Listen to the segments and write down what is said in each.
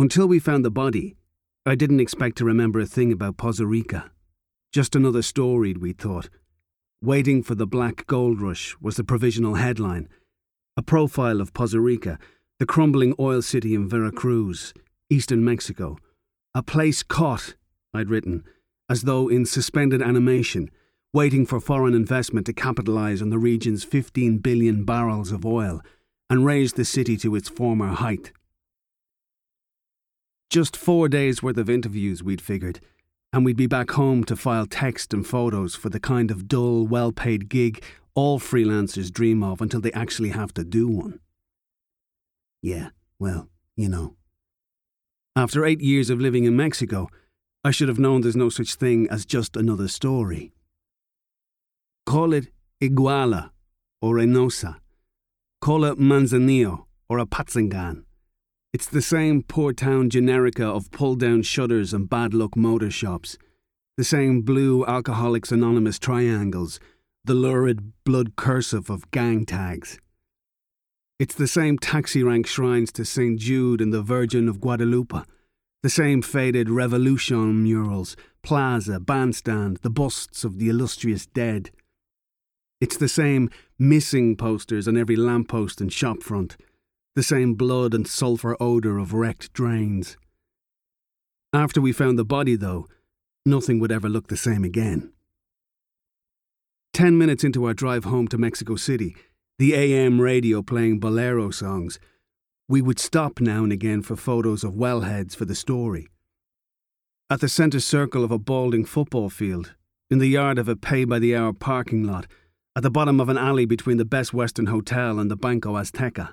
Until we found the body, I didn't expect to remember a thing about Poza Rica. Just another story, we thought. Waiting for the Black Gold Rush was the provisional headline. A profile of Poza Rica, the crumbling oil city in Veracruz, eastern Mexico. A place caught, I'd written, as though in suspended animation, waiting for foreign investment to capitalize on the region's 15 billion barrels of oil and raise the city to its former height. Just four days' worth of interviews, we'd figured, and we'd be back home to file text and photos for the kind of dull, well paid gig all freelancers dream of until they actually have to do one. Yeah, well, you know. After eight years of living in Mexico, I should have known there's no such thing as just another story. Call it Iguala or Reynosa. Call it Manzanillo or Apatzingán. It's the same poor town generica of pull down shutters and bad luck motor shops, the same blue Alcoholics Anonymous triangles, the lurid blood cursive of gang tags. It's the same taxi rank shrines to St. Jude and the Virgin of Guadalupe, the same faded Revolution murals, plaza, bandstand, the busts of the illustrious dead. It's the same missing posters on every lamppost and shopfront the same blood and sulphur odour of wrecked drains. After we found the body, though, nothing would ever look the same again. Ten minutes into our drive home to Mexico City, the AM radio playing bolero songs, we would stop now and again for photos of wellheads for the story. At the centre circle of a balding football field, in the yard of a pay by the hour parking lot, at the bottom of an alley between the Best Western Hotel and the Banco Azteca.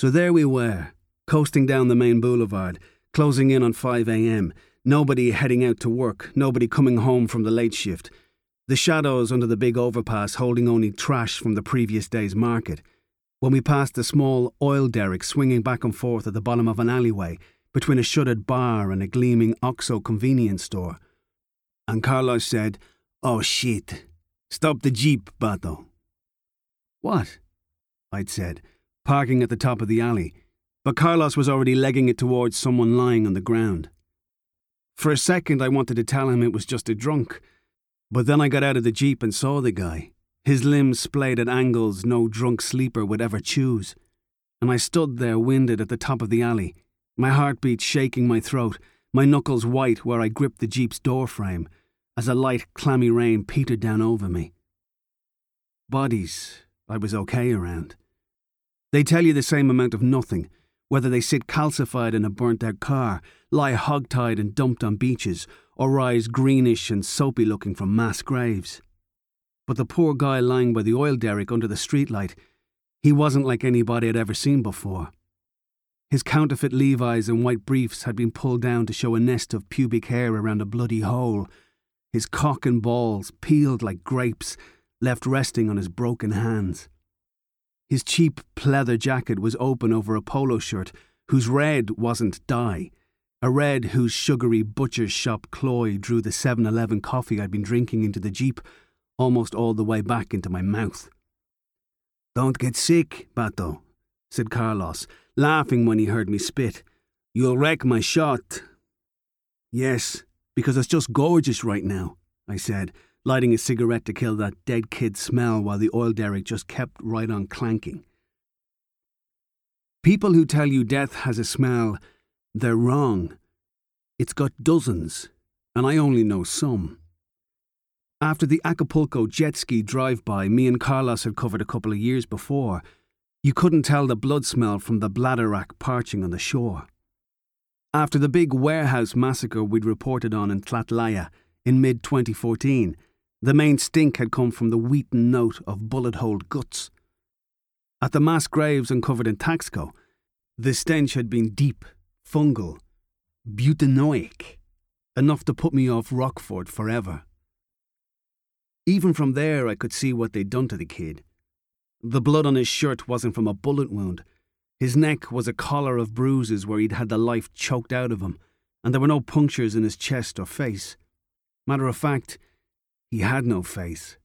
So there we were, coasting down the main boulevard, closing in on 5 a.m., nobody heading out to work, nobody coming home from the late shift. The shadows under the big overpass holding only trash from the previous day's market. When we passed a small oil derrick swinging back and forth at the bottom of an alleyway, between a shuttered bar and a gleaming Oxxo convenience store. And Carlos said, Oh shit, stop the jeep, Bato. What? I'd said parking at the top of the alley, but Carlos was already legging it towards someone lying on the ground. For a second, I wanted to tell him it was just a drunk, but then I got out of the Jeep and saw the guy, his limbs splayed at angles no drunk sleeper would ever choose. And I stood there, winded at the top of the alley, my heartbeat shaking my throat, my knuckles white where I gripped the Jeep's door frame, as a light, clammy rain petered down over me. Bodies, I was okay around. They tell you the same amount of nothing, whether they sit calcified in a burnt out car, lie hog-tied and dumped on beaches, or rise greenish and soapy looking from mass graves. But the poor guy lying by the oil derrick under the streetlight, he wasn't like anybody I'd ever seen before. His counterfeit Levi's and white briefs had been pulled down to show a nest of pubic hair around a bloody hole. His cock and balls, peeled like grapes, left resting on his broken hands. His cheap pleather jacket was open over a polo shirt whose red wasn't dye, a red whose sugary butcher's shop cloy drew the 7 Eleven coffee I'd been drinking into the Jeep almost all the way back into my mouth. Don't get sick, Bato, said Carlos, laughing when he heard me spit. You'll wreck my shot. Yes, because it's just gorgeous right now, I said, lighting a cigarette to kill that dead kid smell while the oil derrick just kept right on clanking. People who tell you death has a smell, they're wrong. It's got dozens, and I only know some. After the Acapulco jet ski drive by me and Carlos had covered a couple of years before, you couldn't tell the blood smell from the bladder wrack parching on the shore. After the big warehouse massacre we'd reported on in Tlatlaya in mid 2014, the main stink had come from the wheaten note of bullet holed guts. At the mass graves uncovered in Taxco, the stench had been deep, fungal, butanoic, enough to put me off Roquefort forever. Even from there, I could see what they'd done to the kid. The blood on his shirt wasn't from a bullet wound. His neck was a collar of bruises where he'd had the life choked out of him, and there were no punctures in his chest or face. Matter of fact, he had no face.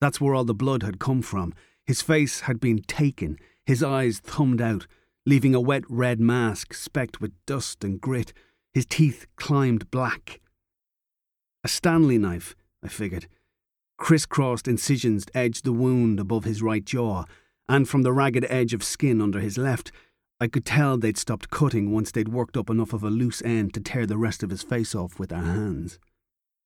That's where all the blood had come from. His face had been taken, his eyes thumbed out, leaving a wet red mask specked with dust and grit. His teeth climbed black. A Stanley knife, I figured. Crisscrossed incisions edged the wound above his right jaw, and from the ragged edge of skin under his left, I could tell they'd stopped cutting once they'd worked up enough of a loose end to tear the rest of his face off with their hands.